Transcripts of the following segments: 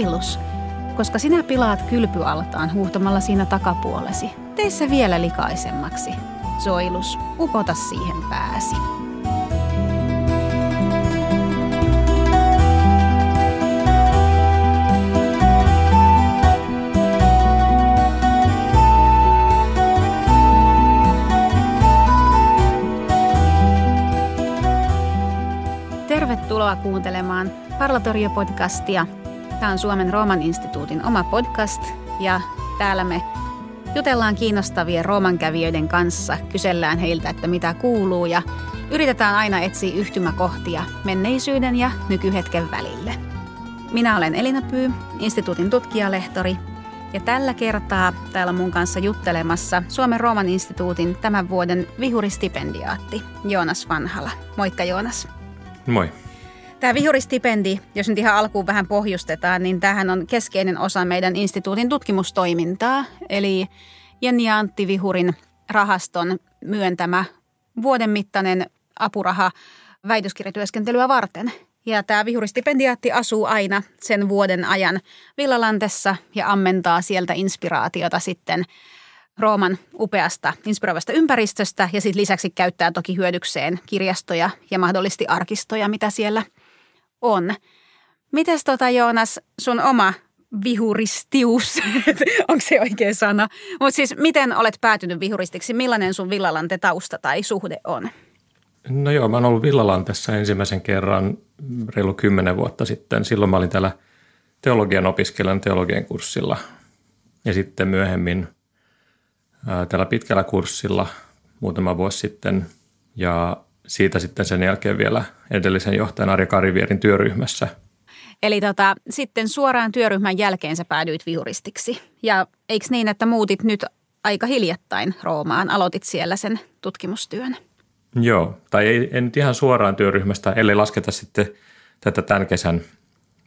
Soilus, koska sinä pilaat kylpyaltaan huuhtomalla siinä takapuolesi. Tee se vielä likaisemmaksi. Soilus, upota siihen pääsi. Tervetuloa kuuntelemaan Parlatorio-podcastia. Tämä on Suomen Rooman instituutin oma podcast ja täällä me jutellaan kiinnostavien roomankävijöiden kanssa, kysellään heiltä, että mitä kuuluu ja yritetään aina etsiä yhtymäkohtia menneisyyden ja nykyhetken välille. Minä olen Elina Pyy, instituutin tutkijalehtori ja tällä kertaa täällä mun kanssa juttelemassa Suomen Rooman instituutin tämän vuoden vihuristipendiaatti Joonas Vanhala. Moikka Joonas. Moi. Tämä vihuristipendi, jos nyt ihan alkuun vähän pohjustetaan, niin tämähän on keskeinen osa meidän instituutin tutkimustoimintaa. Eli Jenni ja Antti Vihurin rahaston myöntämä vuoden mittainen apuraha väitöskirjatyöskentelyä varten. Ja tämä vihuristipendiaatti asuu aina sen vuoden ajan Villalantessa ja ammentaa sieltä inspiraatiota sitten Rooman upeasta inspiroivasta ympäristöstä ja sitten lisäksi käyttää toki hyödykseen kirjastoja ja mahdollisesti arkistoja, mitä siellä – on. Mites tota Joonas, sun oma vihuristius, onko se oikea sana? Mutta siis miten olet päätynyt vihuristiksi? Millainen sun Villalante tausta tai suhde on? No joo, mä oon ollut Villalantessa ensimmäisen kerran reilu kymmenen vuotta sitten. Silloin mä olin täällä teologian opiskelijan teologian kurssilla ja sitten myöhemmin ää, tällä pitkällä kurssilla muutama vuosi sitten ja siitä sitten sen jälkeen vielä edellisen johtajan Arja Karivierin työryhmässä. Eli tota, sitten suoraan työryhmän jälkeen sä päädyit vihuristiksi. Ja eikö niin, että muutit nyt aika hiljattain Roomaan, aloitit siellä sen tutkimustyön? Joo, tai ei, en nyt ihan suoraan työryhmästä, ellei lasketa sitten tätä tämän kesän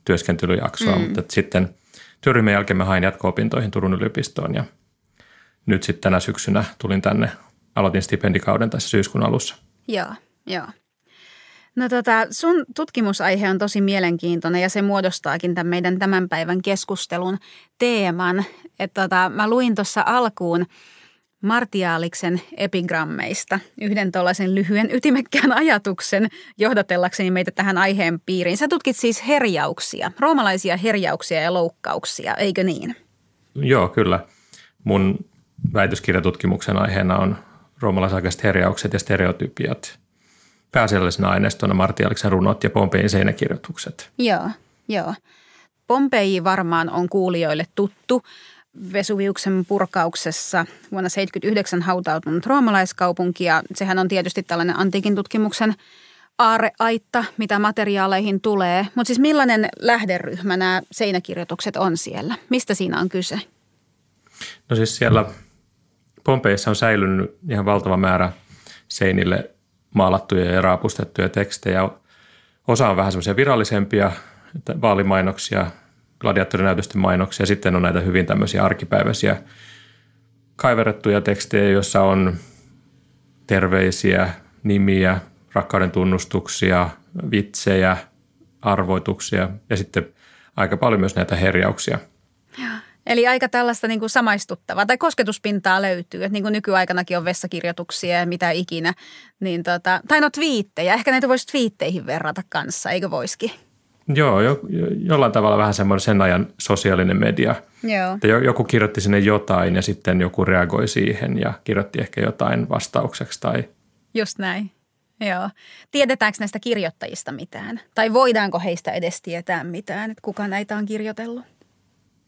työskentelyjaksoa, mm. mutta sitten työryhmän jälkeen mä hain jatko-opintoihin Turun yliopistoon ja nyt sitten tänä syksynä tulin tänne, aloitin stipendikauden tässä syyskuun alussa. Joo. Joo. No tota, sun tutkimusaihe on tosi mielenkiintoinen ja se muodostaakin tämän meidän tämän päivän keskustelun teeman. Että tota, mä luin tuossa alkuun Martiaaliksen epigrammeista yhden tuollaisen lyhyen ytimekkään ajatuksen johdatellakseni meitä tähän aiheen piiriin. Sä tutkit siis herjauksia, roomalaisia herjauksia ja loukkauksia, eikö niin? Joo, kyllä. Mun väitöskirjatutkimuksen aiheena on roomalaisaikaiset herjaukset ja stereotypiat – pääasiallisena aineistona Martialiksen runot ja Pompein seinäkirjoitukset. Joo, joo. Pompeji varmaan on kuulijoille tuttu. Vesuviuksen purkauksessa vuonna 1979 hautautunut roomalaiskaupunki ja sehän on tietysti tällainen antiikin tutkimuksen aareaitta, mitä materiaaleihin tulee. Mutta siis millainen lähderyhmä nämä seinäkirjoitukset on siellä? Mistä siinä on kyse? No siis siellä Pompeissa on säilynyt ihan valtava määrä seinille maalattuja ja raapustettuja tekstejä. Osa on vähän semmoisia virallisempia vaalimainoksia, gladiaattorinäytösten mainoksia. Sitten on näitä hyvin tämmöisiä arkipäiväisiä kaiverrettuja tekstejä, joissa on terveisiä, nimiä, rakkauden tunnustuksia, vitsejä, arvoituksia ja sitten aika paljon myös näitä herjauksia – Eli aika tällaista niin kuin samaistuttavaa tai kosketuspintaa löytyy, että niin kuin nykyaikanakin on vessakirjoituksia ja mitä ikinä. Niin tota, tai no twiittejä, ehkä näitä voisi twiitteihin verrata kanssa, eikö voisikin? Joo, jo, jo, jollain tavalla vähän semmoinen sen ajan sosiaalinen media. Joo. Että joku kirjoitti sinne jotain ja sitten joku reagoi siihen ja kirjoitti ehkä jotain vastaukseksi tai... Just näin. Joo. Tiedetäänkö näistä kirjoittajista mitään? Tai voidaanko heistä edes tietää mitään, että kuka näitä on kirjoitellut?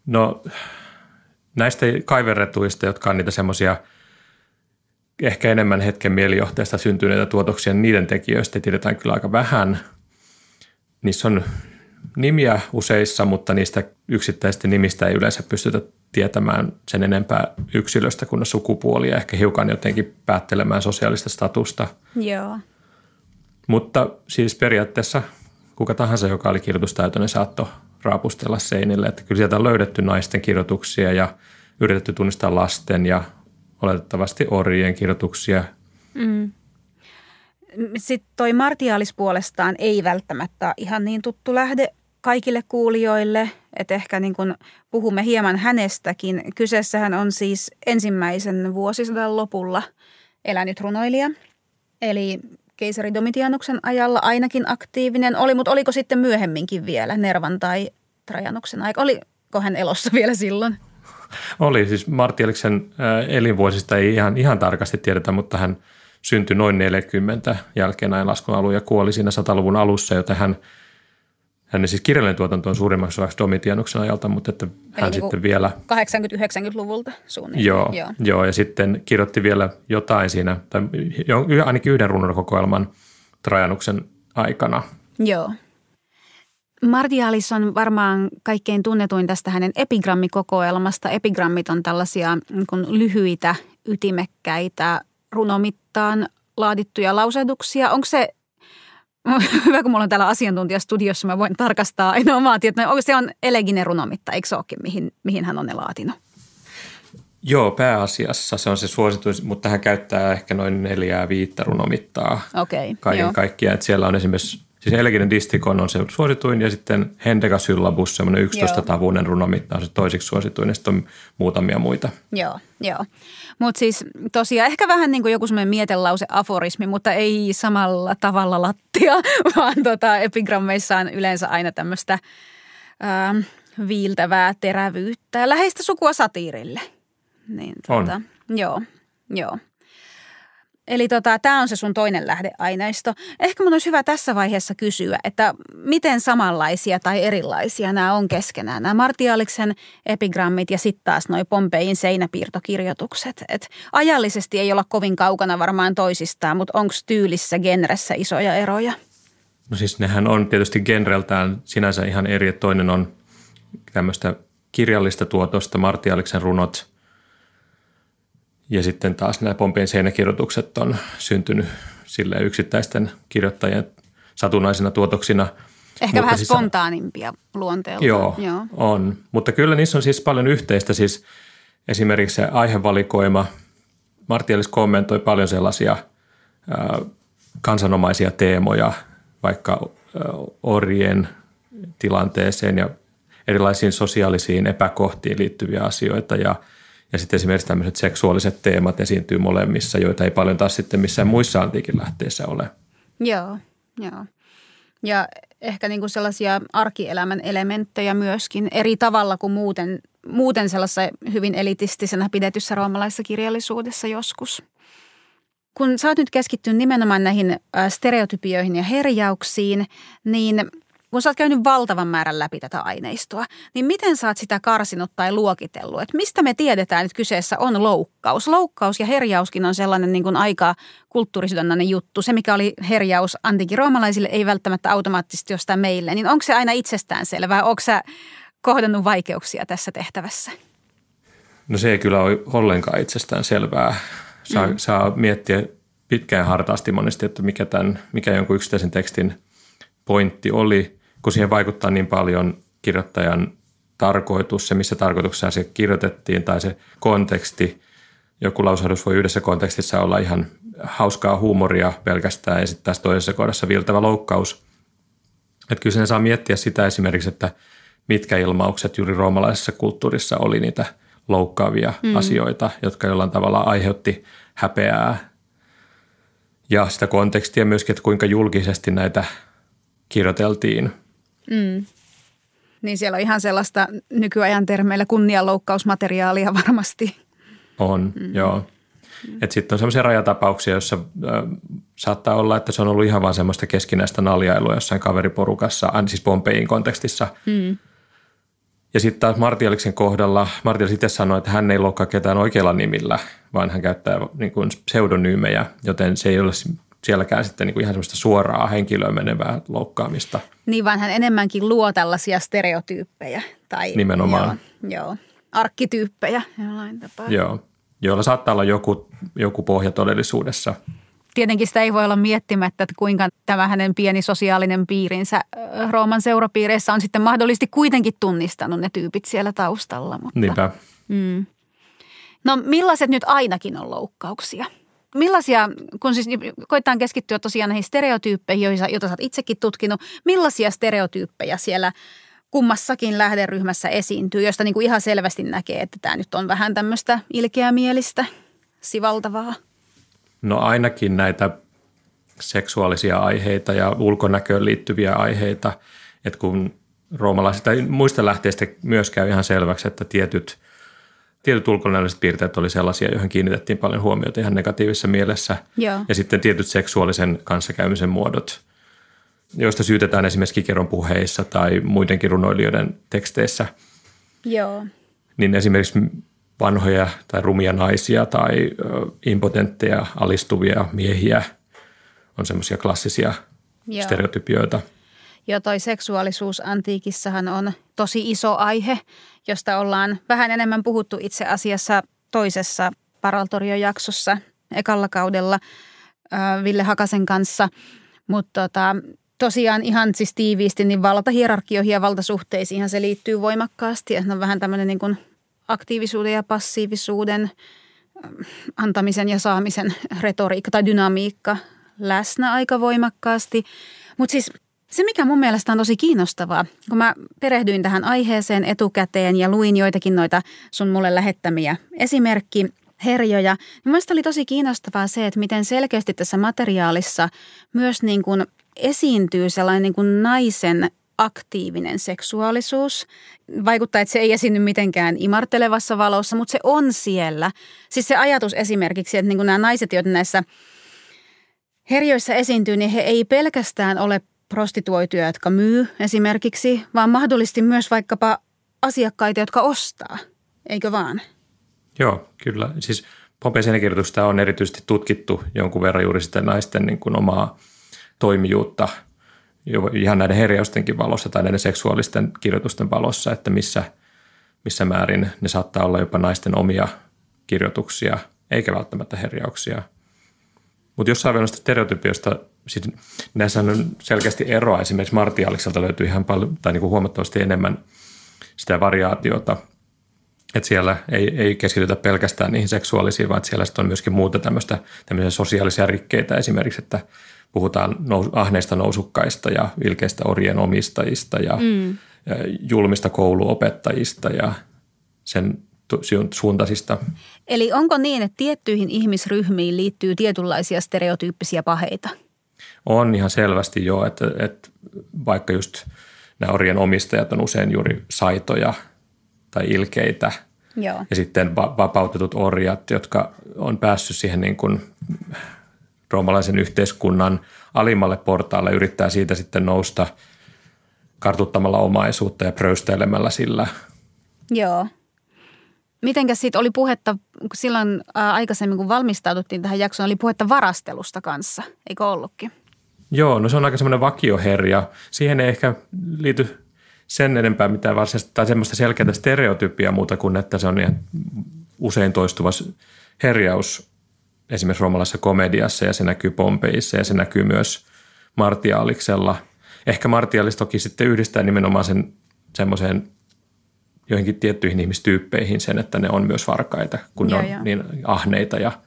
No näistä kaiverretuista, jotka on niitä semmoisia ehkä enemmän hetken mielijohteesta syntyneitä tuotoksia, niin niiden tekijöistä tiedetään kyllä aika vähän. Niissä on nimiä useissa, mutta niistä yksittäisistä nimistä ei yleensä pystytä tietämään sen enempää yksilöstä kuin sukupuolia, ehkä hiukan jotenkin päättelemään sosiaalista statusta. Joo. Mutta siis periaatteessa kuka tahansa, joka oli kirjoitustaitoinen, saattoi raapustella seinille. Että kyllä sieltä on löydetty naisten kirjoituksia ja yritetty tunnistaa lasten ja oletettavasti orjien kirjoituksia. Mm. Sitten toi Martialis puolestaan ei välttämättä ihan niin tuttu lähde kaikille kuulijoille, että ehkä niin kuin puhumme hieman hänestäkin. Kyseessähän on siis ensimmäisen vuosisadan lopulla elänyt runoilija, eli keisari Domitianuksen ajalla ainakin aktiivinen oli, mutta oliko sitten myöhemminkin vielä Nervan tai Trajanuksen aika? Oliko hän elossa vielä silloin? Oli, siis Martialiksen äh, elinvuosista ei ihan, ihan tarkasti tiedetä, mutta hän syntyi noin 40 jälkeen näin laskun alun ja kuoli siinä 100-luvun alussa, joten hän – hänen siis kirjallinen tuotanto on suurimmaksi osaksi Domitianuksen ajalta, mutta että hän niin sitten vielä... 80-90-luvulta suunnilleen. Joo, joo. joo, ja sitten kirjoitti vielä jotain siinä, tai ainakin yhden runokokoelman Trajanuksen aikana. Joo. Martialis on varmaan kaikkein tunnetuin tästä hänen epigrammikokoelmasta. Epigrammit on tällaisia niin lyhyitä, ytimekkäitä, runomittaan laadittuja lausehduksia. Onko se Hyvä, kun mulla on täällä asiantuntija studiossa, mä voin tarkastaa aina omaa tietoa. Onko se on eleginen runomitta, eikö se olekin, mihin, mihin hän on ne laatinut? Joo, pääasiassa se on se suosituin, mutta hän käyttää ehkä noin neljää viittä runomittaa okay, kaiken kaikkiaan. Siellä on esimerkiksi Siis Eleginen Distikon on se suosituin ja sitten Hendeka Syllabus, semmoinen 11-tavuinen runomitta on se toisiksi suosituin ja sitten on muutamia muita. Joo, joo. Mutta siis tosiaan ehkä vähän niin kuin joku semmoinen mietelause aforismi, mutta ei samalla tavalla lattia, vaan tota, epigrammeissa on yleensä aina tämmöistä ähm, viiltävää terävyyttä ja läheistä sukua satiirille. Niin, tota, on. Joo, joo. Eli tota, tämä on se sun toinen lähdeaineisto. Ehkä mun olisi hyvä tässä vaiheessa kysyä, että miten samanlaisia tai erilaisia nämä on keskenään. Nämä Martialiksen epigrammit ja sitten taas noi Pompein seinäpiirtokirjoitukset. Et ajallisesti ei olla kovin kaukana varmaan toisistaan, mutta onko tyylissä, genressä isoja eroja? No siis nehän on tietysti genreltään sinänsä ihan eri. Toinen on tämmöistä kirjallista tuotosta, Martialiksen runot – ja sitten taas nämä Pompeen seinäkirjoitukset on syntynyt sille yksittäisten kirjoittajien satunnaisina tuotoksina. Ehkä Mutta vähän siis, spontaanimpia luonteelta. Joo, joo, on. Mutta kyllä niissä on siis paljon yhteistä. Siis esimerkiksi se aihevalikoima. Martielis kommentoi paljon sellaisia äh, kansanomaisia teemoja, vaikka äh, orjien tilanteeseen ja erilaisiin sosiaalisiin epäkohtiin liittyviä asioita ja – ja sitten esimerkiksi tämmöiset seksuaaliset teemat esiintyy molemmissa, joita ei paljon taas sitten missään muissa antiikin lähteissä ole. Joo, joo. Ja ehkä niin kuin sellaisia arkielämän elementtejä myöskin eri tavalla kuin muuten, muuten sellaisessa hyvin elitistisenä pidetyssä roomalaisessa kirjallisuudessa joskus. Kun sä oot nyt keskittynyt nimenomaan näihin stereotypioihin ja herjauksiin, niin – kun sä oot käynyt valtavan määrän läpi tätä aineistoa, niin miten sä oot sitä karsinut tai luokitellut? Että mistä me tiedetään, että kyseessä on loukkaus? Loukkaus ja herjauskin on sellainen niin kuin aika kulttuurisidonnainen juttu. Se, mikä oli herjaus antiikin roomalaisille, ei välttämättä automaattisesti jostain meille. Niin onko se aina itsestään selvää? Onko sä kohdannut vaikeuksia tässä tehtävässä? No se ei kyllä ole ollenkaan itsestään selvää. Saa, mm. saa miettiä pitkään hartaasti monesti, että mikä, tämän, mikä jonkun yksittäisen tekstin pointti oli kun siihen vaikuttaa niin paljon kirjoittajan tarkoitus, se missä tarkoituksessa se kirjoitettiin tai se konteksti. Joku lausahdus voi yhdessä kontekstissa olla ihan hauskaa huumoria pelkästään ja sitten tässä toisessa kohdassa viltävä loukkaus. Että kyllä sen saa miettiä sitä esimerkiksi, että mitkä ilmaukset juuri roomalaisessa kulttuurissa oli niitä loukkaavia mm. asioita, jotka jollain tavalla aiheutti häpeää. Ja sitä kontekstia myöskin, että kuinka julkisesti näitä kirjoiteltiin – Mm. Niin siellä on ihan sellaista nykyajan termeillä kunnianloukkausmateriaalia varmasti. On, mm. joo. Mm. Sitten on sellaisia rajatapauksia, joissa äh, saattaa olla, että se on ollut ihan vaan semmoista keskinäistä naljailua jossain kaveriporukassa, siis Pompein kontekstissa. Mm. Ja sitten taas Martialiksen kohdalla, Martialis itse sanoi, että hän ei loukkaa ketään oikealla nimillä, vaan hän käyttää niin kuin pseudonyymejä, joten se ei ole sielläkään sitten niin kuin ihan semmoista suoraa henkilöön menevää loukkaamista. Niin, vaan hän enemmänkin luo tällaisia stereotyyppejä. Tai, Nimenomaan. Joo, joo, arkkityyppejä jollain tapaa. Joo, joilla saattaa olla joku, joku pohja todellisuudessa. Tietenkin sitä ei voi olla miettimättä, että kuinka tämä hänen pieni sosiaalinen piirinsä Rooman seurapiireissä on sitten mahdollisesti kuitenkin tunnistanut ne tyypit siellä taustalla. Mutta, Niinpä. Mm. No millaiset nyt ainakin on loukkauksia? Millaisia, kun siis koitetaan keskittyä tosiaan näihin stereotyyppeihin, joita sä oot itsekin tutkinut, millaisia stereotyyppejä siellä kummassakin lähderyhmässä esiintyy, josta niin kuin ihan selvästi näkee, että tämä nyt on vähän tämmöistä ilkeämielistä, sivaltavaa? No ainakin näitä seksuaalisia aiheita ja ulkonäköön liittyviä aiheita, että kun roomalaisista muista lähteistä myös käy ihan selväksi, että tietyt, tietyt ulkonäölliset piirteet oli sellaisia, joihin kiinnitettiin paljon huomiota ihan negatiivisessa mielessä. Joo. Ja sitten tietyt seksuaalisen kanssakäymisen muodot, joista syytetään esimerkiksi Kikeron puheissa tai muidenkin runoilijoiden teksteissä. Joo. Niin esimerkiksi vanhoja tai rumia naisia tai impotentteja, alistuvia miehiä on semmoisia klassisia Joo. stereotypioita – ja toi seksuaalisuus antiikissahan on tosi iso aihe, josta ollaan vähän enemmän puhuttu itse asiassa toisessa Paraltorio-jaksossa ekalla kaudella äh, Ville Hakasen kanssa. Mutta tota, tosiaan ihan siis tiiviisti niin valtahierarkioihin ja valtasuhteisiin se liittyy voimakkaasti. Että on vähän tämmöinen niin aktiivisuuden ja passiivisuuden antamisen ja saamisen retoriikka tai dynamiikka läsnä aika voimakkaasti. Mutta siis se, mikä mun mielestä on tosi kiinnostavaa, kun mä perehdyin tähän aiheeseen etukäteen ja luin joitakin noita sun mulle lähettämiä esimerkki herjoja, niin mielestäni oli tosi kiinnostavaa se, että miten selkeästi tässä materiaalissa myös niin kuin esiintyy sellainen niin kuin naisen aktiivinen seksuaalisuus. Vaikuttaa, että se ei esiinny mitenkään imartelevassa valossa, mutta se on siellä. Siis se ajatus esimerkiksi, että niin kuin nämä naiset, joita näissä herjoissa esiintyy, niin he ei pelkästään ole prostituoituja, jotka myy esimerkiksi, vaan mahdollisesti myös vaikkapa asiakkaita, jotka ostaa. Eikö vaan? Joo, kyllä. Siis Pompeisen kirjoitusta on erityisesti tutkittu jonkun verran juuri sitä naisten niin kuin omaa toimijuutta ihan näiden herjaustenkin valossa tai näiden seksuaalisten kirjoitusten valossa, että missä, missä määrin ne saattaa olla jopa naisten omia kirjoituksia, eikä välttämättä herjauksia. Mutta jossain vielä stereotypiosta siis näissä on selkeästi eroa. Esimerkiksi Martialikselta löytyy ihan paljon, tai niin kuin huomattavasti enemmän sitä variaatiota. Että siellä ei, ei keskitytä pelkästään niihin seksuaalisiin, vaan siellä on myöskin muuta tämmöistä, tämmöisiä sosiaalisia rikkeitä esimerkiksi, että puhutaan nous, ahneista nousukkaista ja ilkeistä orjen omistajista ja, mm. ja julmista kouluopettajista ja sen suuntaisista. Eli onko niin, että tiettyihin ihmisryhmiin liittyy tietynlaisia stereotyyppisiä paheita? On ihan selvästi jo, että, että vaikka just nämä orjen omistajat on usein juuri saitoja tai ilkeitä. Joo. Ja sitten vapautetut orjat, jotka on päässyt siihen niin kuin roomalaisen yhteiskunnan alimmalle portaalle, yrittää siitä sitten nousta kartuttamalla omaisuutta ja pröystelemällä sillä. Joo. Mitenkäs siitä oli puhetta, silloin aikaisemmin kun valmistauduttiin tähän jaksoon, oli puhetta varastelusta kanssa, eikö ollutkin? Joo, no se on aika semmoinen vakioherja. Siihen ei ehkä liity sen enempää mitään varsinaista tai semmoista selkeää stereotypia muuta kuin, että se on ihan usein toistuva herjaus esimerkiksi roomalaisessa komediassa ja se näkyy Pompeissa ja se näkyy myös Martiaaliksella. Ehkä Martialis toki sitten yhdistää nimenomaan sen semmoiseen joihinkin tiettyihin ihmistyyppeihin sen, että ne on myös varkaita, kun joo, ne on niin ahneita ja –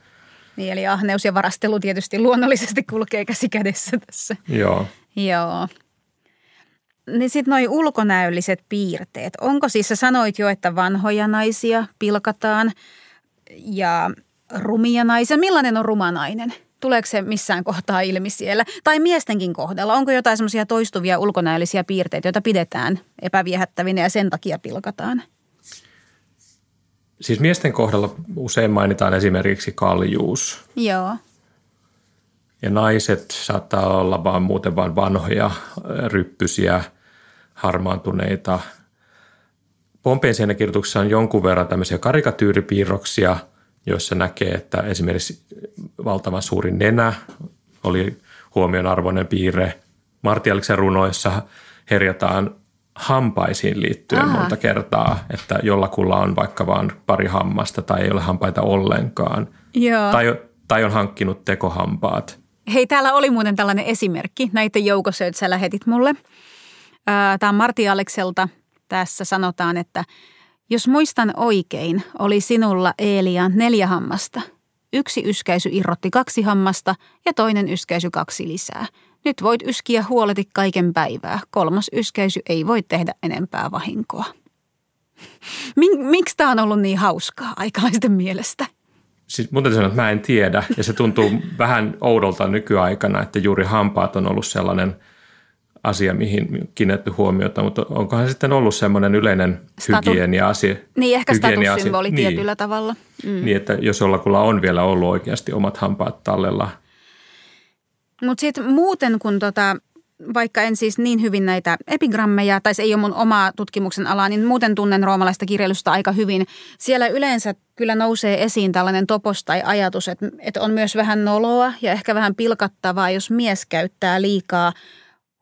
niin, eli ahneus ja varastelu tietysti luonnollisesti kulkee käsi kädessä tässä. Joo. Joo. Niin sitten noi ulkonäölliset piirteet. Onko siis, sä sanoit jo, että vanhoja naisia pilkataan ja rumia naisia. Millainen on ruma nainen? Tuleeko se missään kohtaa ilmi siellä? Tai miestenkin kohdalla? Onko jotain semmoisia toistuvia ulkonäöllisiä piirteitä, joita pidetään epäviehättävinä ja sen takia pilkataan? Siis miesten kohdalla usein mainitaan esimerkiksi kaljuus. Joo. Ja naiset saattaa olla vaan muuten vain vanhoja, ryppysiä, harmaantuneita. Pompeen seinäkirjoituksessa on jonkun verran tämmöisiä karikatyyripiirroksia, joissa näkee, että esimerkiksi valtavan suuri nenä oli huomionarvoinen piirre. Martialiksen runoissa herjataan hampaisiin liittyen Aha. monta kertaa, että jollakulla on vaikka vain pari hammasta tai ei ole hampaita ollenkaan. Joo. Tai, tai on hankkinut tekohampaat. Hei, täällä oli muuten tällainen esimerkki näiden joukossa, että sä lähetit mulle. Tämä on Marti Alekselta. Tässä sanotaan, että jos muistan oikein, oli sinulla Eelia neljä hammasta. Yksi yskäisy irrotti kaksi hammasta ja toinen yskäisy kaksi lisää. Nyt voit yskiä huoleti kaiken päivää. Kolmas yskäisy ei voi tehdä enempää vahinkoa. Miksi tämä on ollut niin hauskaa aikalaisten mielestä? Siis mun sanoa, että mä en tiedä ja se tuntuu vähän oudolta nykyaikana, että juuri hampaat on ollut sellainen asia, mihin kiinnitetty huomiota, mutta onkohan sitten ollut semmoinen yleinen Statu- hygienia-asia? Niin, ehkä statussymboli niin, tietyllä tavalla. Mm. Niin, että jos jollakulla on vielä ollut oikeasti omat hampaat tallella. Mutta sitten muuten, kun tota, vaikka en siis niin hyvin näitä epigrammeja, tai se ei ole mun omaa tutkimuksen alaa, niin muuten tunnen roomalaista kirjallisuutta aika hyvin. Siellä yleensä kyllä nousee esiin tällainen topos tai ajatus, että, että on myös vähän noloa ja ehkä vähän pilkattavaa, jos mies käyttää liikaa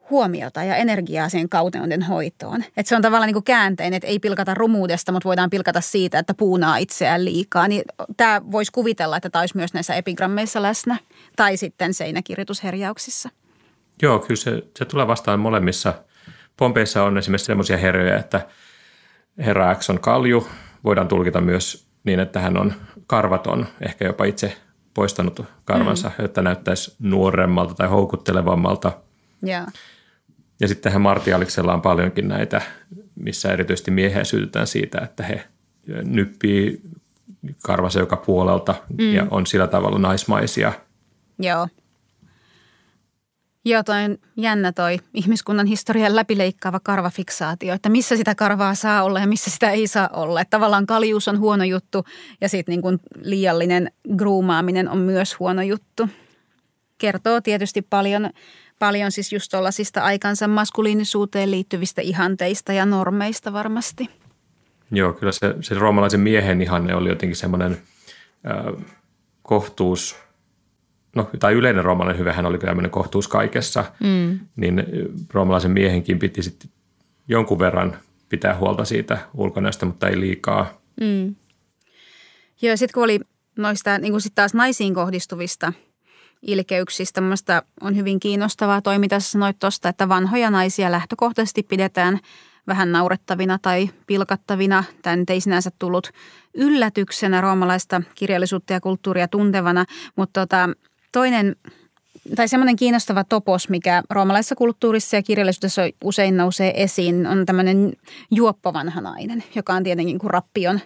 huomiota ja energiaa sen kauteuden hoitoon. Että se on tavallaan niin kuin kääntein, että ei pilkata rumuudesta, mutta voidaan pilkata siitä, että puunaa itseään liikaa. Niin tämä voisi kuvitella, että tämä olisi myös näissä epigrammeissa läsnä tai sitten seinäkirjoitusherjauksissa. Joo, kyllä se, se tulee vastaan molemmissa. Pompeissa on esimerkiksi sellaisia herjoja, että herra X on kalju. Voidaan tulkita myös niin, että hän on karvaton, ehkä jopa itse poistanut karvansa, mm. jotta näyttäisi nuoremmalta tai houkuttelevammalta. Yeah. Ja sittenhän Martialiksella on paljonkin näitä, missä erityisesti miehiä syytetään siitä, että he nyppii karvansa joka puolelta mm. ja on sillä tavalla naismaisia. Joo. Joo, toi on jännä toi ihmiskunnan historian läpileikkaava karvafiksaatio, että missä sitä karvaa saa olla ja missä sitä ei saa olla. Että tavallaan kaljuus on huono juttu ja sitten niin liiallinen groomaaminen on myös huono juttu. Kertoo tietysti paljon, paljon siis just tuollaisista aikansa maskuliinisuuteen liittyvistä ihanteista ja normeista varmasti. Joo, kyllä se, se roomalaisen miehen ihanne oli jotenkin semmoinen äh, kohtuus – no, tai yleinen roomalainen hyvehän oli tämmöinen kohtuus kaikessa, mm. niin roomalaisen miehenkin piti sitten jonkun verran pitää huolta siitä ulkonäöstä, mutta ei liikaa. Mm. Joo, sitten kun oli noista niin kuin sit taas naisiin kohdistuvista ilkeyksistä, mielestäni on hyvin kiinnostavaa toi, mitä sanoit tuosta, että vanhoja naisia lähtökohtaisesti pidetään vähän naurettavina tai pilkattavina. Tämä nyt ei sinänsä tullut yllätyksenä roomalaista kirjallisuutta ja kulttuuria tuntevana, mutta tota, toinen tai semmoinen kiinnostava topos, mikä roomalaisessa kulttuurissa ja kirjallisuudessa usein nousee esiin, on tämmöinen juoppo vanha nainen, joka on tietenkin kuin rappion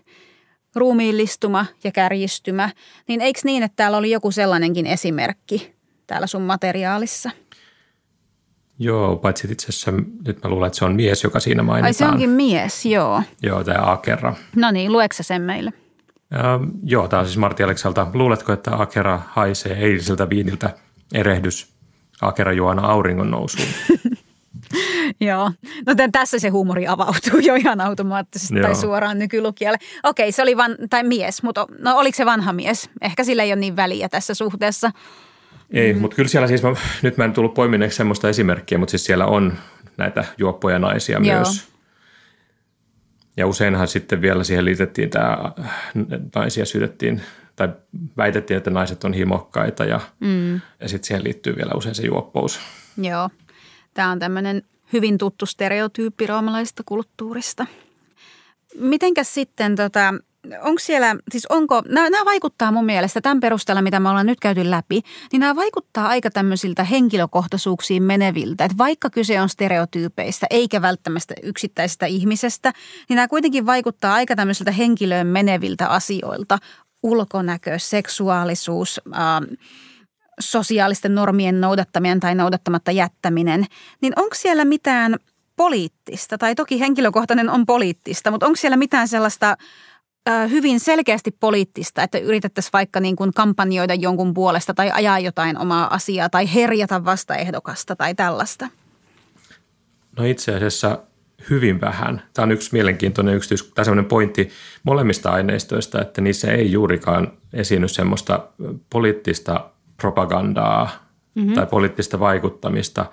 ruumiillistuma ja kärjistymä. Niin eikö niin, että täällä oli joku sellainenkin esimerkki täällä sun materiaalissa? Joo, paitsi itse asiassa nyt mä luulen, että se on mies, joka siinä mainitaan. Ai se onkin mies, joo. Joo, tämä Akerra. No niin, lueksä sen meille? Ähm, joo, tämä on siis Martti Aleksalta. Luuletko, että Akera haisee eiliseltä viiniltä erehdys Akera juona auringon nousuun? Joo, no tämän, tässä se huumori avautuu jo ihan automaattisesti Joo. tai suoraan nykylukijalle. Okei, se oli van, tai mies, mutta no oliko se vanha mies? Ehkä sillä ei ole niin väliä tässä suhteessa. Ei, mm. mutta kyllä siellä siis, mä, nyt mä en tullut poimineeksi semmoista esimerkkiä, mutta siis siellä on näitä juoppoja naisia Joo. myös. Ja useinhan sitten vielä siihen liitettiin tämä, naisia syytettiin tai väitettiin, että naiset on himokkaita ja, mm. ja sitten siihen liittyy vielä usein se juoppous. Joo, tämä on tämmöinen hyvin tuttu stereotyyppi roomalaisesta kulttuurista. Mitenkäs sitten tota, onko siellä, siis onko, nämä, nämä vaikuttaa mun mielestä tämän perusteella, mitä me ollaan nyt käyty läpi, niin nämä vaikuttaa aika tämmöisiltä henkilökohtaisuuksiin meneviltä. Että vaikka kyse on stereotyypeistä eikä välttämättä yksittäisestä ihmisestä, niin nämä kuitenkin vaikuttaa aika tämmöisiltä henkilöön meneviltä asioilta. Ulkonäkö, seksuaalisuus, äh, sosiaalisten normien noudattaminen tai noudattamatta jättäminen. Niin onko siellä mitään poliittista, tai toki henkilökohtainen on poliittista, mutta onko siellä mitään sellaista – hyvin selkeästi poliittista, että yritettäisiin vaikka niin kuin kampanjoida jonkun puolesta tai ajaa jotain omaa asiaa tai herjata vastaehdokasta tai tällaista? No itse asiassa hyvin vähän. Tämä on yksi mielenkiintoinen yksityis- tai sellainen pointti molemmista aineistoista, että niissä ei juurikaan esiinny semmoista poliittista propagandaa mm-hmm. tai poliittista vaikuttamista.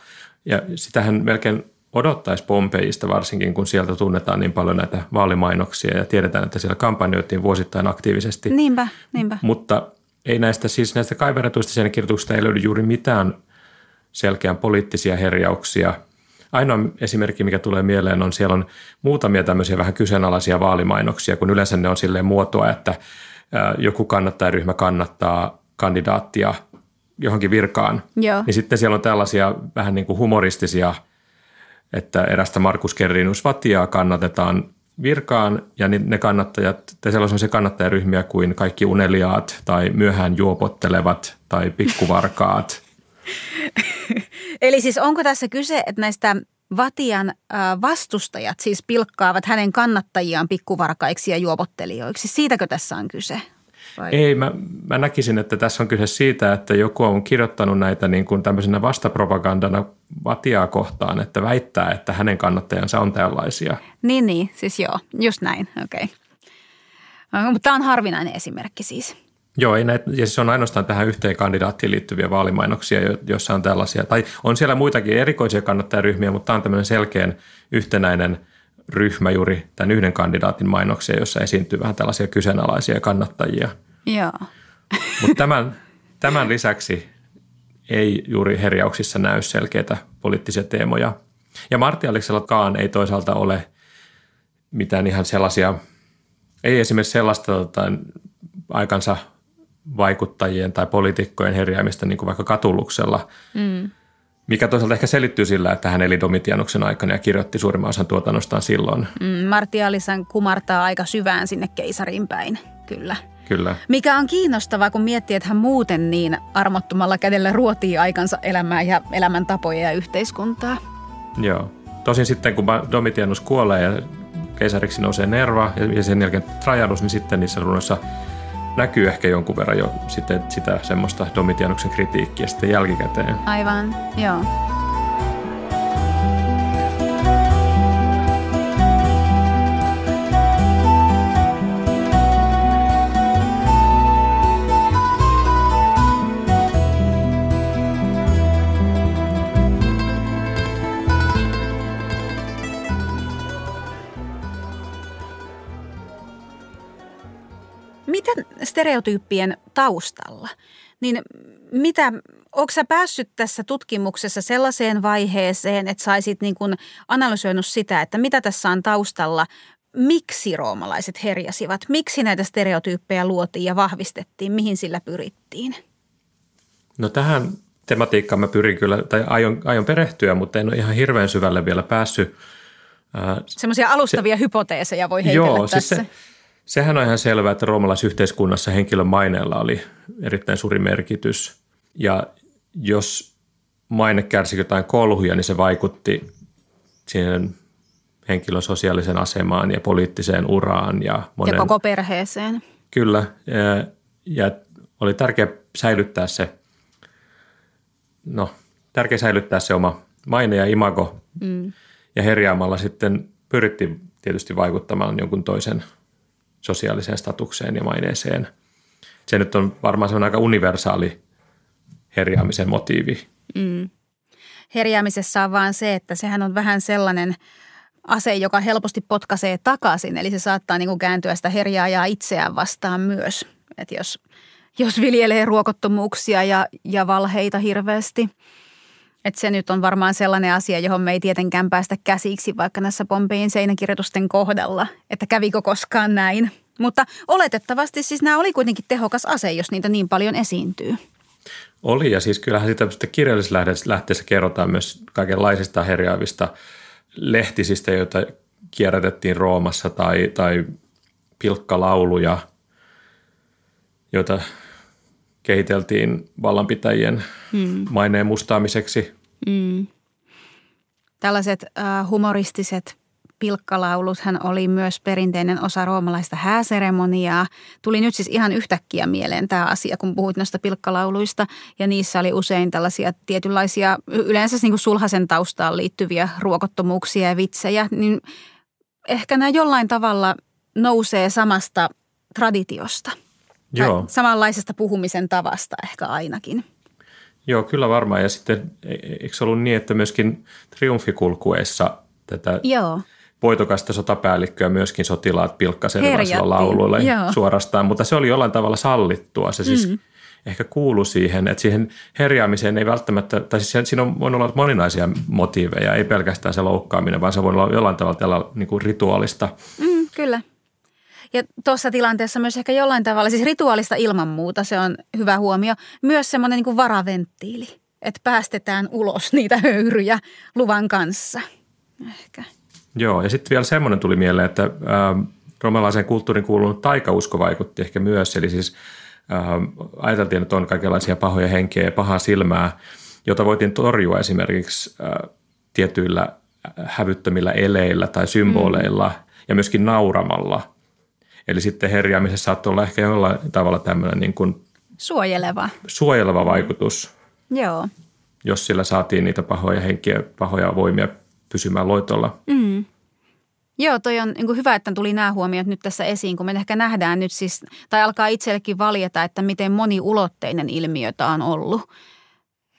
Ja sitähän melkein odottaisi Pompeista varsinkin, kun sieltä tunnetaan niin paljon näitä vaalimainoksia ja tiedetään, että siellä kampanjoitiin vuosittain aktiivisesti. Niinpä, niinpä. Mutta ei näistä, siis näistä kaiverretuista kirjoituksista ei löydy juuri mitään selkeän poliittisia herjauksia. Ainoa esimerkki, mikä tulee mieleen, on siellä on muutamia tämmöisiä vähän kyseenalaisia vaalimainoksia, kun yleensä ne on silleen muotoa, että joku kannattajaryhmä kannattaa kandidaattia johonkin virkaan, Joo. niin sitten siellä on tällaisia vähän niin kuin humoristisia, että erästä Markus Kerrinus Vatiaa kannatetaan virkaan ja ne kannattajat, tai siellä on kannattajaryhmiä kuin kaikki uneliaat tai myöhään juopottelevat tai pikkuvarkaat. Eli siis onko tässä kyse, että näistä Vatian vastustajat siis pilkkaavat hänen kannattajiaan pikkuvarkaiksi ja juopottelijoiksi? Siitäkö tässä on kyse? Vai? Ei, mä, mä näkisin, että tässä on kyse siitä, että joku on kirjoittanut näitä niin kuin tämmöisenä vastapropagandana Vatiaa kohtaan, että väittää, että hänen kannattajansa on tällaisia. Niin, niin, siis joo, just näin, okei. Okay. Mutta tämä on harvinainen esimerkki siis. Joo, ei näitä, ja siis on ainoastaan tähän yhteen kandidaattiin liittyviä vaalimainoksia, joissa on tällaisia, tai on siellä muitakin erikoisia kannattajaryhmiä, mutta tämä on tämmöinen selkeän yhtenäinen ryhmä juuri tämän yhden kandidaatin mainoksia, jossa esiintyy vähän tällaisia kyseenalaisia kannattajia. Joo. Mutta tämän, tämän lisäksi ei juuri herjauksissa näy selkeitä poliittisia teemoja. Ja Martti Aleksellakaan ei toisaalta ole mitään ihan sellaisia, ei esimerkiksi sellaista tota, aikansa vaikuttajien tai poliitikkojen herjäämistä niin kuin vaikka katuluksella, mm. mikä toisaalta ehkä selittyy sillä, että hän eli Domitianuksen aikana ja kirjoitti suurimman osan tuotannostaan silloin. Mm, Martti Alisan kumartaa aika syvään sinne keisarin päin, kyllä. Kyllä. Mikä on kiinnostavaa, kun miettii, että hän muuten niin armottomalla kädellä ruotii aikansa elämää ja elämäntapoja ja yhteiskuntaa. Joo. Tosin sitten kun Domitianus kuolee ja keisariksi nousee Nerva ja sen jälkeen Trajanus, niin sitten niissä runoissa näkyy ehkä jonkun verran jo sitten sitä semmoista Domitianuksen kritiikkiä sitten jälkikäteen. Aivan, joo. Stereotyyppien taustalla, niin mitä, onko sä päässyt tässä tutkimuksessa sellaiseen vaiheeseen, että saisit niin kuin analysoinut sitä, että mitä tässä on taustalla, miksi roomalaiset herjasivat, miksi näitä stereotyyppejä luotiin ja vahvistettiin, mihin sillä pyrittiin? No tähän tematiikkaan mä pyrin kyllä, tai aion, aion perehtyä, mutta en ole ihan hirveän syvälle vielä päässyt. Semmoisia alustavia se, hypoteeseja voi heitellä joo, tässä. Siis se, Sehän on ihan selvää, että roomalaisyhteiskunnassa henkilön maineella oli erittäin suuri merkitys. Ja jos maine kärsi jotain kolhuja, niin se vaikutti siihen henkilön sosiaalisen asemaan ja poliittiseen uraan. Ja, monen, ja koko perheeseen. Kyllä. Ja, ja oli tärkeää säilyttää se, no, tärkeää säilyttää se oma maine ja imago. Mm. Ja herjaamalla sitten pyrittiin tietysti vaikuttamaan jonkun toisen – sosiaaliseen statukseen ja maineeseen. Se nyt on varmaan semmoinen aika universaali herjaamisen motiivi. Mm. Herjaamisessa on vaan se, että sehän on vähän sellainen ase, joka helposti potkaisee takaisin. Eli se saattaa niin kuin kääntyä sitä herjaajaa itseään vastaan myös. Että jos, jos viljelee ruokottomuuksia ja, ja valheita hirveästi – että se nyt on varmaan sellainen asia, johon me ei tietenkään päästä käsiksi vaikka näissä Pompein seinäkirjoitusten kohdalla, että kävikö koskaan näin. Mutta oletettavasti siis nämä oli kuitenkin tehokas ase, jos niitä niin paljon esiintyy. Oli ja siis kyllähän sitä kirjallisessa lähteessä kerrotaan myös kaikenlaisista herjaavista lehtisistä, joita kierrätettiin Roomassa tai, tai pilkkalauluja, joita kehiteltiin vallanpitäjien hmm. maineen mustaamiseksi. Hmm. Tällaiset äh, humoristiset pilkkalauluthan oli myös perinteinen osa roomalaista hääseremoniaa. Tuli nyt siis ihan yhtäkkiä mieleen tämä asia, kun puhuit noista pilkkalauluista. Ja niissä oli usein tällaisia tietynlaisia, yleensä niin kuin sulhasen taustaan liittyviä ruokottomuuksia ja vitsejä. Niin ehkä nämä jollain tavalla nousee samasta traditiosta – Joo. Samanlaisesta puhumisen tavasta ehkä ainakin. Joo, kyllä varmaan. Ja sitten e, e, eikö se ollut niin, että myöskin triumfikulkueessa tätä Joo. voitokasta sotapäällikköä myöskin sotilaat pilkkasella lauluille Joo. suorastaan, mutta se oli jollain tavalla sallittua. Se siis mm. ehkä kuulu siihen, että siihen herjaamiseen ei välttämättä, tai siis siinä on, voinut olla moninaisia motiiveja, ei pelkästään se loukkaaminen, vaan se voi olla jollain tavalla tällä niin kuin rituaalista. Mm, kyllä. Ja tuossa tilanteessa myös ehkä jollain tavalla, siis rituaalista ilman muuta, se on hyvä huomio. Myös semmoinen niin kuin varaventtiili, että päästetään ulos niitä höyryjä luvan kanssa. Ehkä. Joo, ja sitten vielä semmoinen tuli mieleen, että äh, romalaisen kulttuurin kuulunut taikausko vaikutti ehkä myös. Eli siis äh, ajateltiin, että on kaikenlaisia pahoja henkeä ja pahaa silmää, jota voitiin torjua esimerkiksi äh, tietyillä hävyttömillä eleillä tai symboleilla mm. ja myöskin nauramalla. Eli sitten herjaamisessa saattoi olla ehkä jollain tavalla tämmöinen niin kuin suojeleva. suojeleva vaikutus. Joo. Jos sillä saatiin niitä pahoja henkiä, pahoja voimia pysymään loitolla. Mm. Joo, toi on niin hyvä, että tuli nämä huomiot nyt tässä esiin, kun me ehkä nähdään nyt siis, tai alkaa itsellekin valjeta, että miten moniulotteinen ilmiö tämä on ollut.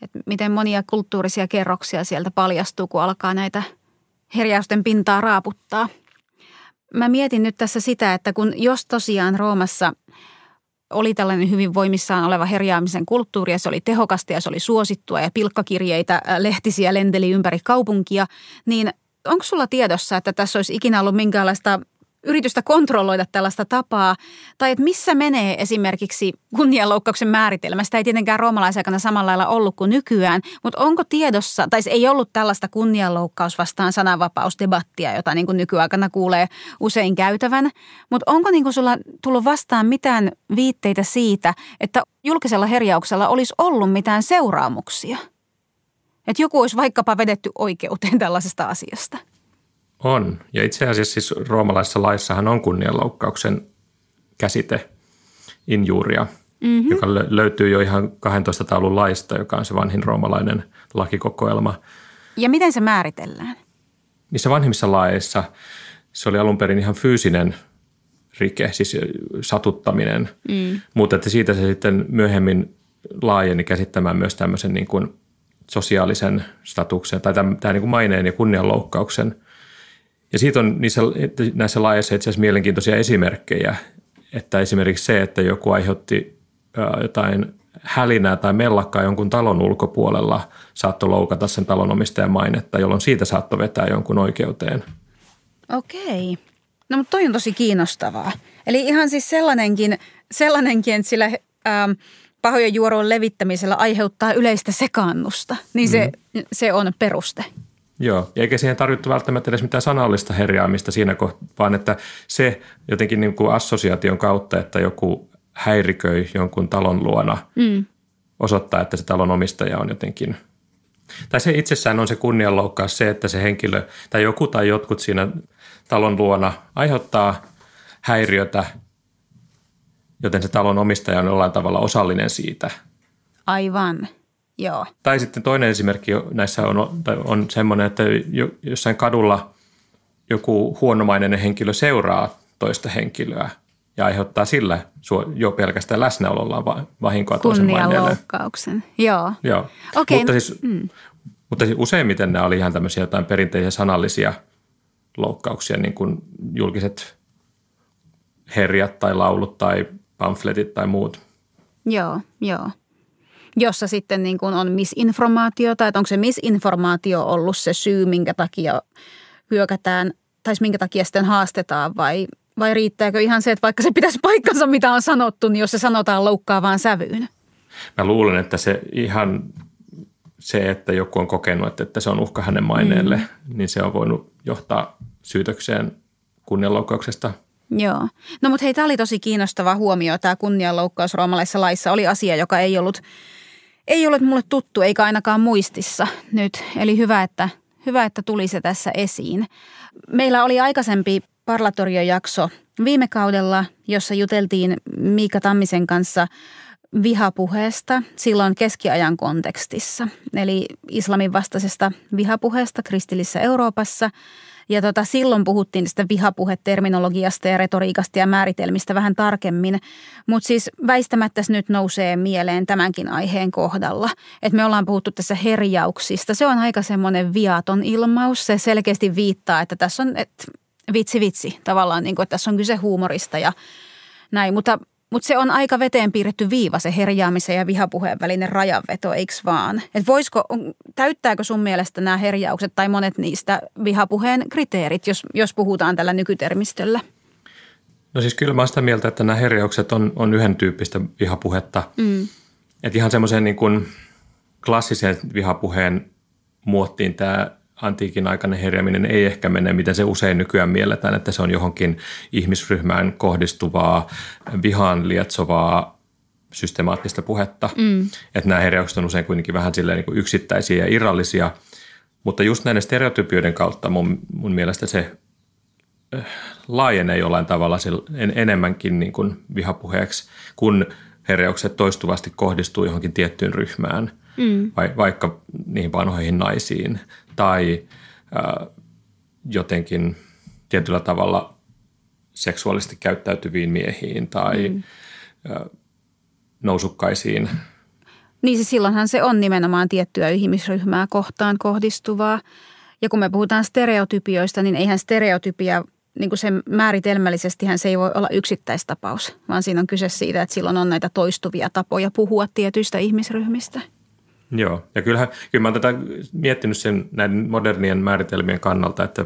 Että miten monia kulttuurisia kerroksia sieltä paljastuu, kun alkaa näitä herjausten pintaa raaputtaa. Mä mietin nyt tässä sitä, että kun jos tosiaan Roomassa oli tällainen hyvin voimissaan oleva herjaamisen kulttuuri ja se oli tehokasta ja se oli suosittua ja pilkkakirjeitä, lehtisiä lenteli ympäri kaupunkia, niin onko sulla tiedossa, että tässä olisi ikinä ollut minkäänlaista yritystä kontrolloida tällaista tapaa, tai että missä menee esimerkiksi kunnianloukkauksen määritelmä. Sitä ei tietenkään roomalaisaikana samalla lailla ollut kuin nykyään, mutta onko tiedossa, tai ei ollut tällaista kunnianloukkaus vastaan sananvapausdebattia, jota niin kuin nykyaikana kuulee usein käytävän, mutta onko niin kuin sulla tullut vastaan mitään viitteitä siitä, että julkisella herjauksella olisi ollut mitään seuraamuksia? Että joku olisi vaikkapa vedetty oikeuteen tällaisesta asiasta. On. Ja itse asiassa siis roomalaisessa laissahan on kunnianloukkauksen käsite, injuria, mm-hmm. joka löytyy jo ihan 12 taulun laista, joka on se vanhin roomalainen lakikokoelma. Ja miten se määritellään? Niissä vanhimmissa laeissa se oli alun perin ihan fyysinen rike, siis satuttaminen, mm. mutta että siitä se sitten myöhemmin laajeni käsittämään myös tämmöisen niin kuin sosiaalisen statuksen tai tämän, tämän niin kuin maineen ja kunnianloukkauksen – ja siitä on niissä, näissä laajissa itse asiassa mielenkiintoisia esimerkkejä, että esimerkiksi se, että joku aiheutti jotain hälinää tai mellakkaa jonkun talon ulkopuolella saattoi loukata sen talonomistajan mainetta, jolloin siitä saattoi vetää jonkun oikeuteen. Okei. No mutta toi on tosi kiinnostavaa. Eli ihan siis sellainenkin, sellainenkin että sillä ähm, pahojen juorujen levittämisellä aiheuttaa yleistä sekaannusta, niin se, mm. se on peruste. Joo, ja eikä siihen tarvittu välttämättä edes mitään sanallista herjaamista siinä kohtaa, vaan että se jotenkin niin kuin assosiaation kautta, että joku häiriköi jonkun talon luona, mm. osoittaa, että se talon omistaja on jotenkin – tai se itsessään on se kunnianloukkaus se, että se henkilö tai joku tai jotkut siinä talon luona aiheuttaa häiriötä, joten se talon omistaja on jollain tavalla osallinen siitä. Aivan. Joo. Tai sitten toinen esimerkki näissä on, on semmoinen, että jossain kadulla joku huonomainen henkilö seuraa toista henkilöä ja aiheuttaa sillä jo pelkästään läsnäololla vahinkoa toisen maineelle. joo. joo. Okay, mutta, no, siis, mm. mutta siis useimmiten nämä oli ihan tämmöisiä jotain perinteisiä sanallisia loukkauksia, niin kuin julkiset herjat tai laulut tai pamfletit tai muut. Joo, joo jossa sitten niin kuin on misinformaatiota, että onko se misinformaatio ollut se syy, minkä takia hyökätään tai minkä takia sitten haastetaan vai, vai riittääkö ihan se, että vaikka se pitäisi paikkansa, mitä on sanottu, niin jos se sanotaan loukkaavaan sävyyn? Mä luulen, että se ihan se, että joku on kokenut, että se on uhka hänen maineelle, mm. niin se on voinut johtaa syytökseen kunnianloukkauksesta – Joo. No mutta hei, tämä oli tosi kiinnostava huomio. Tämä kunnianloukkaus roomalaisessa laissa oli asia, joka ei ollut ei ole mulle tuttu eikä ainakaan muistissa nyt. Eli hyvä, että, hyvä, että tuli se tässä esiin. Meillä oli aikaisempi parlatoriojakso viime kaudella, jossa juteltiin Miika Tammisen kanssa vihapuheesta silloin keskiajan kontekstissa. Eli islamin vastaisesta vihapuheesta kristillisessä Euroopassa – ja tota, silloin puhuttiin tästä vihapuheterminologiasta ja retoriikasta ja määritelmistä vähän tarkemmin. Mutta siis väistämättä nyt nousee mieleen tämänkin aiheen kohdalla. Että me ollaan puhuttu tässä herjauksista. Se on aika semmoinen viaton ilmaus. Se selkeästi viittaa, että tässä on, että vitsi vitsi tavallaan, niin kuin, että tässä on kyse huumorista ja näin. Mutta mutta se on aika veteen piirretty viiva, se herjaamisen ja vihapuheen välinen rajanveto, eikö vaan? Et voisiko, täyttääkö sun mielestä nämä herjaukset tai monet niistä vihapuheen kriteerit, jos, jos puhutaan tällä nykytermistöllä? No siis kyllä mä sitä mieltä, että nämä herjaukset on, on yhden tyyppistä vihapuhetta. Mm. Että ihan semmoisen niin kuin klassisen vihapuheen muottiin tämä antiikin aikainen herjäminen ei ehkä mene, miten se usein nykyään mielletään, että se on johonkin ihmisryhmään kohdistuvaa, vihaan lietsovaa, systemaattista puhetta. Mm. Että nämä herjaukset on usein kuitenkin vähän silleen niin kuin yksittäisiä ja irrallisia, mutta just näiden stereotypioiden kautta mun, mun mielestä se äh, laajenee jollain tavalla en, enemmänkin niin kuin vihapuheeksi, kun herjaukset toistuvasti kohdistuu johonkin tiettyyn ryhmään, mm. vai, vaikka niihin vanhoihin naisiin tai äh, jotenkin tietyllä tavalla seksuaalisesti käyttäytyviin miehiin tai mm. äh, nousukkaisiin. Niin se silloinhan se on nimenomaan tiettyä ihmisryhmää kohtaan kohdistuvaa. Ja kun me puhutaan stereotypioista, niin eihän stereotypia, niin kuin se määritelmällisesti se ei voi olla yksittäistapaus, vaan siinä on kyse siitä, että silloin on näitä toistuvia tapoja puhua tietyistä ihmisryhmistä – Joo, ja kyllähän, kyllä mä oon tätä miettinyt sen näiden modernien määritelmien kannalta, että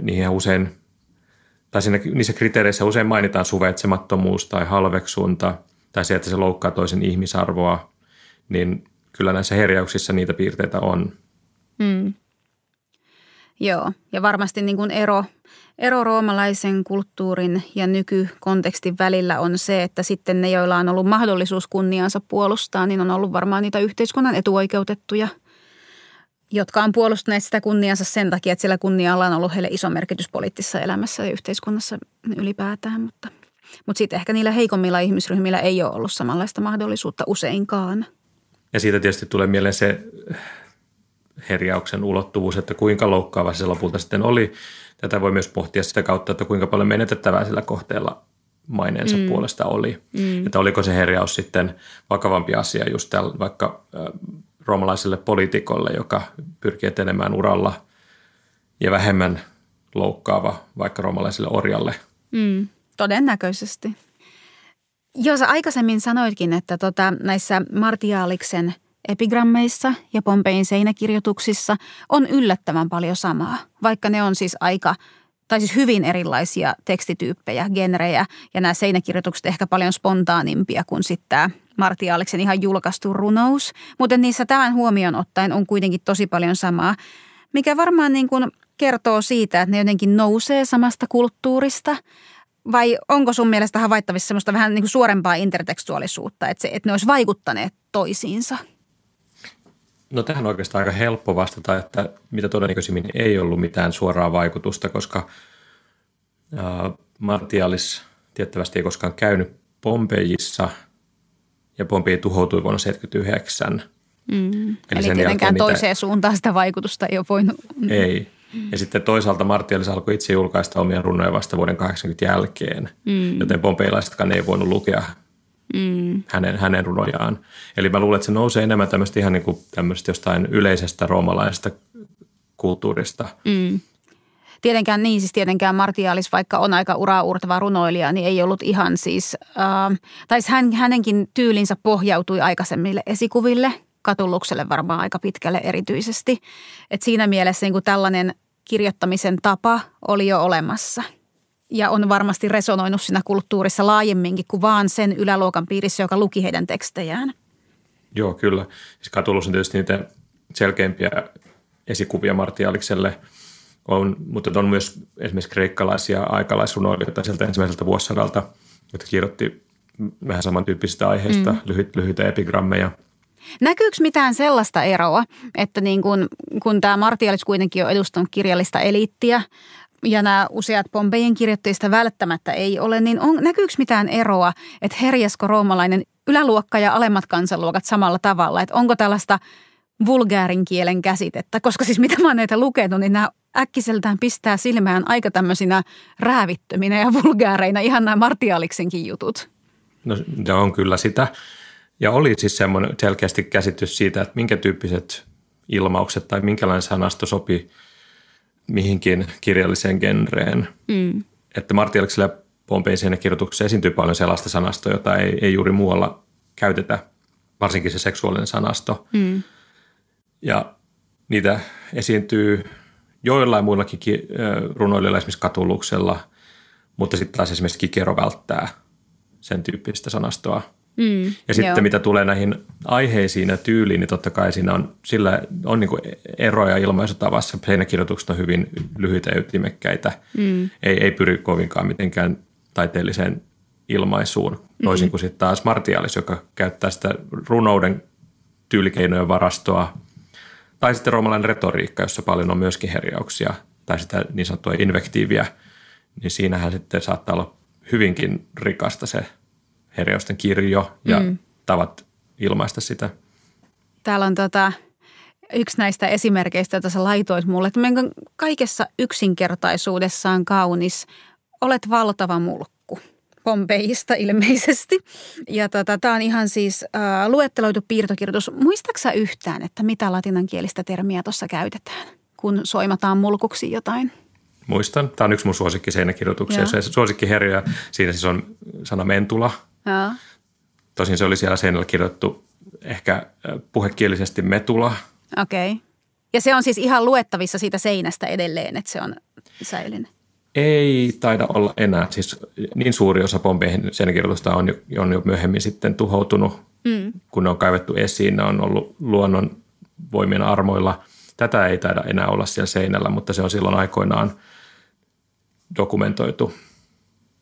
niihin usein, tai siinä, niissä kriteereissä usein mainitaan suvaitsemattomuus tai halveksunta tai se, että se loukkaa toisen ihmisarvoa, niin kyllä näissä herjauksissa niitä piirteitä on. Mm. Joo, ja varmasti niin kuin ero, ero roomalaisen kulttuurin ja nykykontekstin välillä on se, että sitten ne, joilla on ollut mahdollisuus kunniansa puolustaa, niin on ollut varmaan niitä yhteiskunnan etuoikeutettuja, jotka on puolustaneet sitä kunniansa sen takia, että sillä kunnialla on ollut heille iso merkitys poliittisessa elämässä ja yhteiskunnassa ylipäätään, mutta, mutta sitten ehkä niillä heikommilla ihmisryhmillä ei ole ollut samanlaista mahdollisuutta useinkaan. Ja siitä tietysti tulee mieleen se herjauksen ulottuvuus, että kuinka loukkaava se lopulta sitten oli. Tätä voi myös pohtia sitä kautta, että kuinka paljon menetettävää sillä kohteella maineensa mm. puolesta oli. Mm. Että oliko se herjaus sitten vakavampi asia just tällä, vaikka äh, roomalaiselle poliitikolle, joka pyrkii etenemään uralla ja vähemmän loukkaava vaikka roomalaiselle orjalle. Mm, todennäköisesti. Joo, sä aikaisemmin sanoitkin, että tota, näissä Martiaaliksen Epigrammeissa ja Pompein seinäkirjoituksissa on yllättävän paljon samaa, vaikka ne on siis aika tai siis hyvin erilaisia tekstityyppejä, genrejä, ja nämä seinäkirjoitukset ehkä paljon spontaanimpia kuin sitten tämä Martiaaliksen ihan julkaistu runous. Mutta niissä tämän huomioon ottaen on kuitenkin tosi paljon samaa, mikä varmaan niin kuin kertoo siitä, että ne jotenkin nousee samasta kulttuurista. Vai onko sun mielestä havaittavissa semmoista vähän niin kuin suorempaa intertekstuaalisuutta, että, se, että ne olisi vaikuttaneet toisiinsa – No tähän on oikeastaan aika helppo vastata, että mitä todennäköisimmin ei ollut mitään suoraa vaikutusta, koska äh, Martialis tiettävästi ei koskaan käynyt Pompejissa ja Pompei tuhoutui vuonna 1979. Mm. Eli, Eli sen tietenkään niitä... toiseen suuntaan sitä vaikutusta ei ole voinut. Ei. Ja sitten toisaalta Martialis alkoi itse julkaista omia runoja vasta vuoden 80 jälkeen, mm. joten pompeilaisetkaan ei voinut lukea mm. hänen, hänen runojaan. Eli mä luulen, että se nousee enemmän tämmöistä ihan niin kuin tämmöistä jostain yleisestä roomalaisesta kulttuurista. Mm. Tietenkään niin, siis tietenkään Martialis, vaikka on aika uraurtava runoilija, niin ei ollut ihan siis, äh, tai siis hän, hänenkin tyylinsä pohjautui aikaisemmille esikuville, katullukselle varmaan aika pitkälle erityisesti. Et siinä mielessä niin kuin tällainen kirjoittamisen tapa oli jo olemassa – ja on varmasti resonoinut siinä kulttuurissa laajemminkin kuin vaan sen yläluokan piirissä, joka luki heidän tekstejään. Joo, kyllä. Siis Katulus on tietysti niitä selkeimpiä esikuvia Martialikselle, on, mutta on myös esimerkiksi kreikkalaisia aikalaisrunoilijoita sieltä ensimmäiseltä vuosisadalta, jotka kirjoitti vähän samantyyppisistä aiheista, mm. lyhyt, lyhyitä epigrammeja. Näkyykö mitään sellaista eroa, että niin kun, kun tämä Martialis kuitenkin on edustanut kirjallista eliittiä, ja nämä useat Pompejen kirjoittajista välttämättä ei ole, niin on, näkyykö mitään eroa, että herjasko roomalainen yläluokka ja alemmat kansanluokat samalla tavalla, että onko tällaista vulgäärin kielen käsitettä, koska siis mitä mä oon näitä lukenut, niin nämä äkkiseltään pistää silmään aika tämmöisinä räävittöminä ja vulgääreina, ihan nämä Martialiksenkin jutut. No se on kyllä sitä. Ja oli siis semmoinen selkeästi käsitys siitä, että minkä tyyppiset ilmaukset tai minkälainen sanasto sopii mihinkin kirjalliseen genreen. Mm. Että Martialiksella ja Pompein kirjoituksessa esiintyy paljon sellaista sanastoa, jota ei, ei juuri muualla käytetä, varsinkin se seksuaalinen sanasto. Mm. Ja niitä esiintyy joillain muillakin runoilijoilla, esimerkiksi Katuluksella, mutta sitten taas esimerkiksi Kikero välttää sen tyyppistä sanastoa. Mm, Ja sitten joo. mitä tulee näihin aiheisiin ja tyyliin, niin totta kai siinä on, sillä on niin eroja ilmaisutavassa. Seinäkirjoitukset on hyvin lyhyitä ja ytimekkäitä. Mm. Ei, ei pyri kovinkaan mitenkään taiteelliseen ilmaisuun, toisin kuin sitten taas Martialis, joka käyttää sitä runouden tyylikeinojen varastoa. Tai sitten roomalainen retoriikka, jossa paljon on myöskin herjauksia tai sitä niin sanottua invektiiviä, niin siinähän sitten saattaa olla hyvinkin rikasta se herjausten kirjo ja mm. tavat ilmaista sitä. Täällä on tota, yksi näistä esimerkkeistä, joita sä laitoit mulle, että meidän kaikessa yksinkertaisuudessaan kaunis. Olet valtava mulkku. Pompeista ilmeisesti. Ja tota, tämä on ihan siis äh, luetteloitu piirtokirjoitus. Muistaaksä yhtään, että mitä latinankielistä termiä tuossa käytetään, kun soimataan mulkuksi jotain? Muistan. Tämä on yksi mun suosikki seinäkirjoituksia. Joo. Se suosikkiherja, siinä siis on sana mentula. Joo. Tosin se oli siellä seinällä kirjoittu ehkä puhekielisesti metula. Okei. Okay. Ja se on siis ihan luettavissa siitä seinästä edelleen, että se on säilynyt. Ei taida olla enää. Siis niin suuri osa Pompeihin seinäkirjoitusta on jo, on jo myöhemmin sitten tuhoutunut, mm. kun ne on kaivettu esiin. Ne on ollut luonnon voimien armoilla. Tätä ei taida enää olla siellä seinällä, mutta se on silloin aikoinaan dokumentoitu.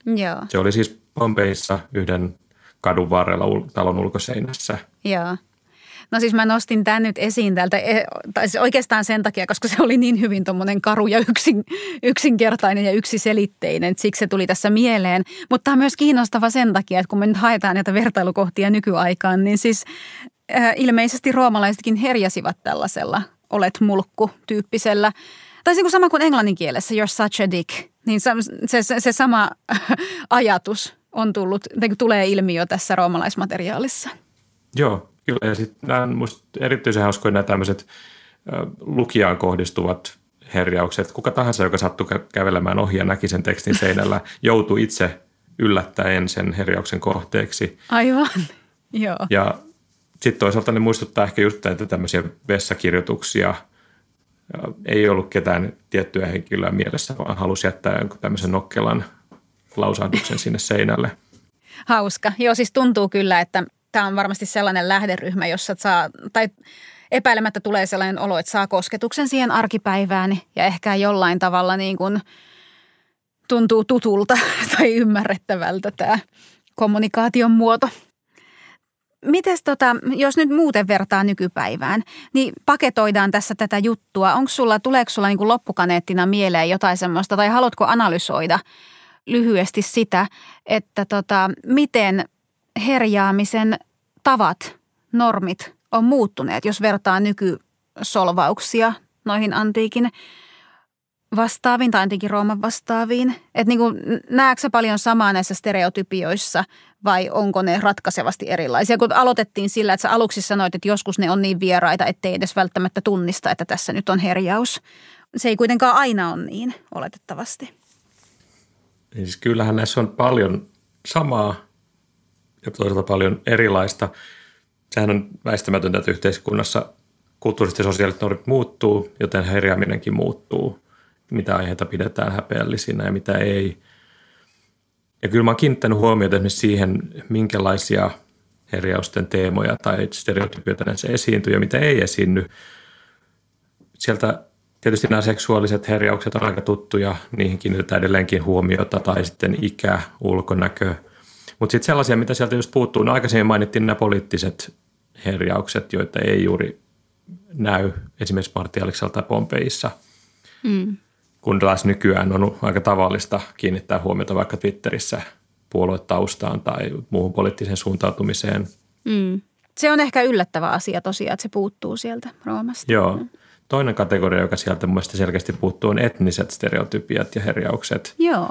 Joo, Se oli siis Pompeissa yhden kadun varrella talon ulkoseinässä. joo. No siis mä nostin tämän nyt esiin täältä, e- tai siis oikeastaan sen takia, koska se oli niin hyvin tuommoinen karu ja yksin, yksinkertainen ja yksiselitteinen, että siksi se tuli tässä mieleen. Mutta tämä on myös kiinnostava sen takia, että kun me nyt haetaan näitä vertailukohtia nykyaikaan, niin siis äh, ilmeisesti roomalaisetkin herjasivat tällaisella olet mulkku tyyppisellä. Tai kuin sama kuin englannin kielessä, you're such a dick, niin se, se, se, se sama ajatus on tullut, tulee ilmi jo tässä roomalaismateriaalissa. Joo, kyllä. Ja sitten nämä on erityisen hauskoja nämä tämmöiset lukijaan kohdistuvat herjaukset. Kuka tahansa, joka sattuu kä- kävelemään ohi ja näki sen tekstin seinällä, joutuu itse yllättäen sen herjauksen kohteeksi. Aivan, joo. Ja sitten toisaalta ne muistuttaa ehkä just näitä tämmöisiä vessakirjoituksia. Ei ollut ketään tiettyä henkilöä mielessä, vaan halusi jättää jonkun tämmöisen nokkelan lausahduksen sinne seinälle. Hauska. Joo, siis tuntuu kyllä, että tämä on varmasti sellainen lähderyhmä, jossa saa, tai epäilemättä tulee sellainen olo, että saa kosketuksen siihen arkipäivään ja ehkä jollain tavalla niin kuin tuntuu tutulta tai ymmärrettävältä tämä kommunikaation muoto. Mites tota, jos nyt muuten vertaa nykypäivään, niin paketoidaan tässä tätä juttua. Onko sulla, tuleeko sulla niin loppukaneettina mieleen jotain semmoista, tai haluatko analysoida lyhyesti sitä, että tota, miten herjaamisen tavat, normit on muuttuneet, jos vertaa nykysolvauksia noihin antiikin vastaaviin tai antiikin Rooman vastaaviin? Että niin kuin, näetkö paljon samaa näissä stereotypioissa vai onko ne ratkaisevasti erilaisia? Kun aloitettiin sillä, että sä aluksi sanoit, että joskus ne on niin vieraita, ettei edes välttämättä tunnista, että tässä nyt on herjaus. Se ei kuitenkaan aina ole niin, oletettavasti. Niin siis kyllähän näissä on paljon samaa ja toisaalta paljon erilaista. Sehän on väistämätöntä, että yhteiskunnassa kulttuuriset ja sosiaaliset normit muuttuu, joten herjääminenkin muuttuu. Mitä aiheita pidetään häpeällisinä ja mitä ei. Ja kyllä mä oon kiinnittänyt huomiota esimerkiksi siihen, minkälaisia herjausten teemoja tai stereotypioita näissä esiintyy ja mitä ei esiinny. Sieltä tietysti nämä seksuaaliset herjaukset on aika tuttuja, niihin kiinnitetään edelleenkin huomiota, tai sitten ikä, ulkonäkö. Mutta sitten sellaisia, mitä sieltä just puuttuu, no aikaisemmin mainittiin nämä poliittiset herjaukset, joita ei juuri näy esimerkiksi tai Pompeissa. Mm. Kun taas nykyään on aika tavallista kiinnittää huomiota vaikka Twitterissä puoluetaustaan tai muuhun poliittiseen suuntautumiseen. Mm. Se on ehkä yllättävä asia tosiaan, että se puuttuu sieltä Roomasta. Joo. Toinen kategoria, joka sieltä mun mielestä selkeästi puuttuu, on etniset stereotypiat ja herjaukset. Joo.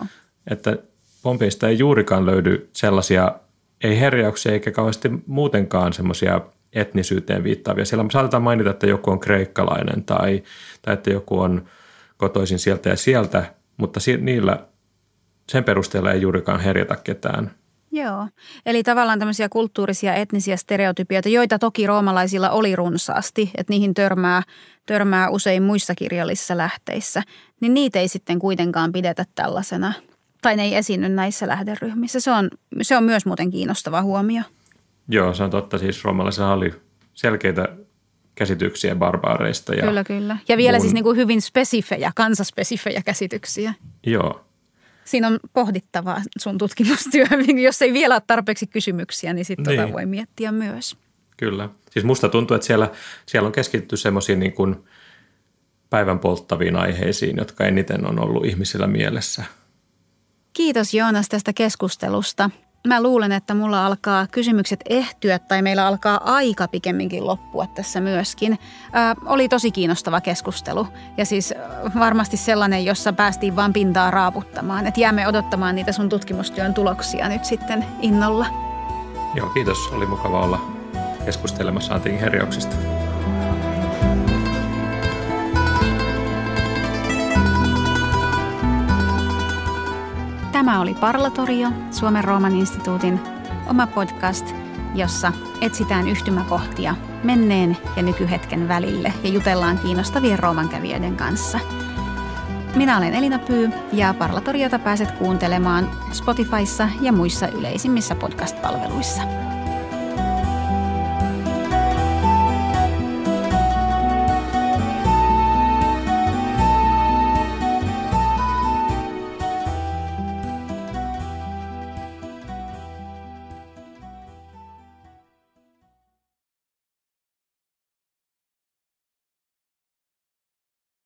Että Pompeista ei juurikaan löydy sellaisia, ei herjauksia eikä kauheasti muutenkaan semmoisia etnisyyteen viittaavia. Siellä saatetaan mainita, että joku on kreikkalainen tai, tai että joku on kotoisin sieltä ja sieltä, mutta niillä sen perusteella ei juurikaan herjata ketään. Joo. Eli tavallaan tämmöisiä kulttuurisia etnisiä stereotypioita, joita toki roomalaisilla oli runsaasti, että niihin törmää, törmää usein muissa kirjallisissa lähteissä, niin niitä ei sitten kuitenkaan pidetä tällaisena tai ne ei esiinny näissä lähderyhmissä. Se on, se on myös muuten kiinnostava huomio. Joo, se on totta. Siis roomalaisilla oli selkeitä käsityksiä barbaareista. Ja kyllä, kyllä. Ja vielä mun... siis niin kuin hyvin spesifejä, kansaspesifejä käsityksiä. Joo. Siinä on pohdittavaa sun tutkimustyö. Jos ei vielä ole tarpeeksi kysymyksiä, niin sitten tota niin. tota voi miettiä myös. Kyllä. Siis musta tuntuu, että siellä, siellä on keskitytty semmoisiin niin kuin päivän polttaviin aiheisiin, jotka eniten on ollut ihmisillä mielessä. Kiitos Joonas tästä keskustelusta. Mä luulen, että mulla alkaa kysymykset ehtyä tai meillä alkaa aika pikemminkin loppua tässä myöskin. Ää, oli tosi kiinnostava keskustelu ja siis varmasti sellainen, jossa päästiin vaan pintaa raaputtamaan. Että jäämme odottamaan niitä sun tutkimustyön tuloksia nyt sitten innolla. Joo, kiitos. Oli mukava olla keskustelemassa antiikin herjauksista. Tämä oli Parlatorio, Suomen Rooman instituutin oma podcast, jossa etsitään yhtymäkohtia menneen ja nykyhetken välille ja jutellaan kiinnostavien Rooman kävijöiden kanssa. Minä olen Elina Pyy ja Parlatoriota pääset kuuntelemaan Spotifyssa ja muissa yleisimmissä podcast-palveluissa.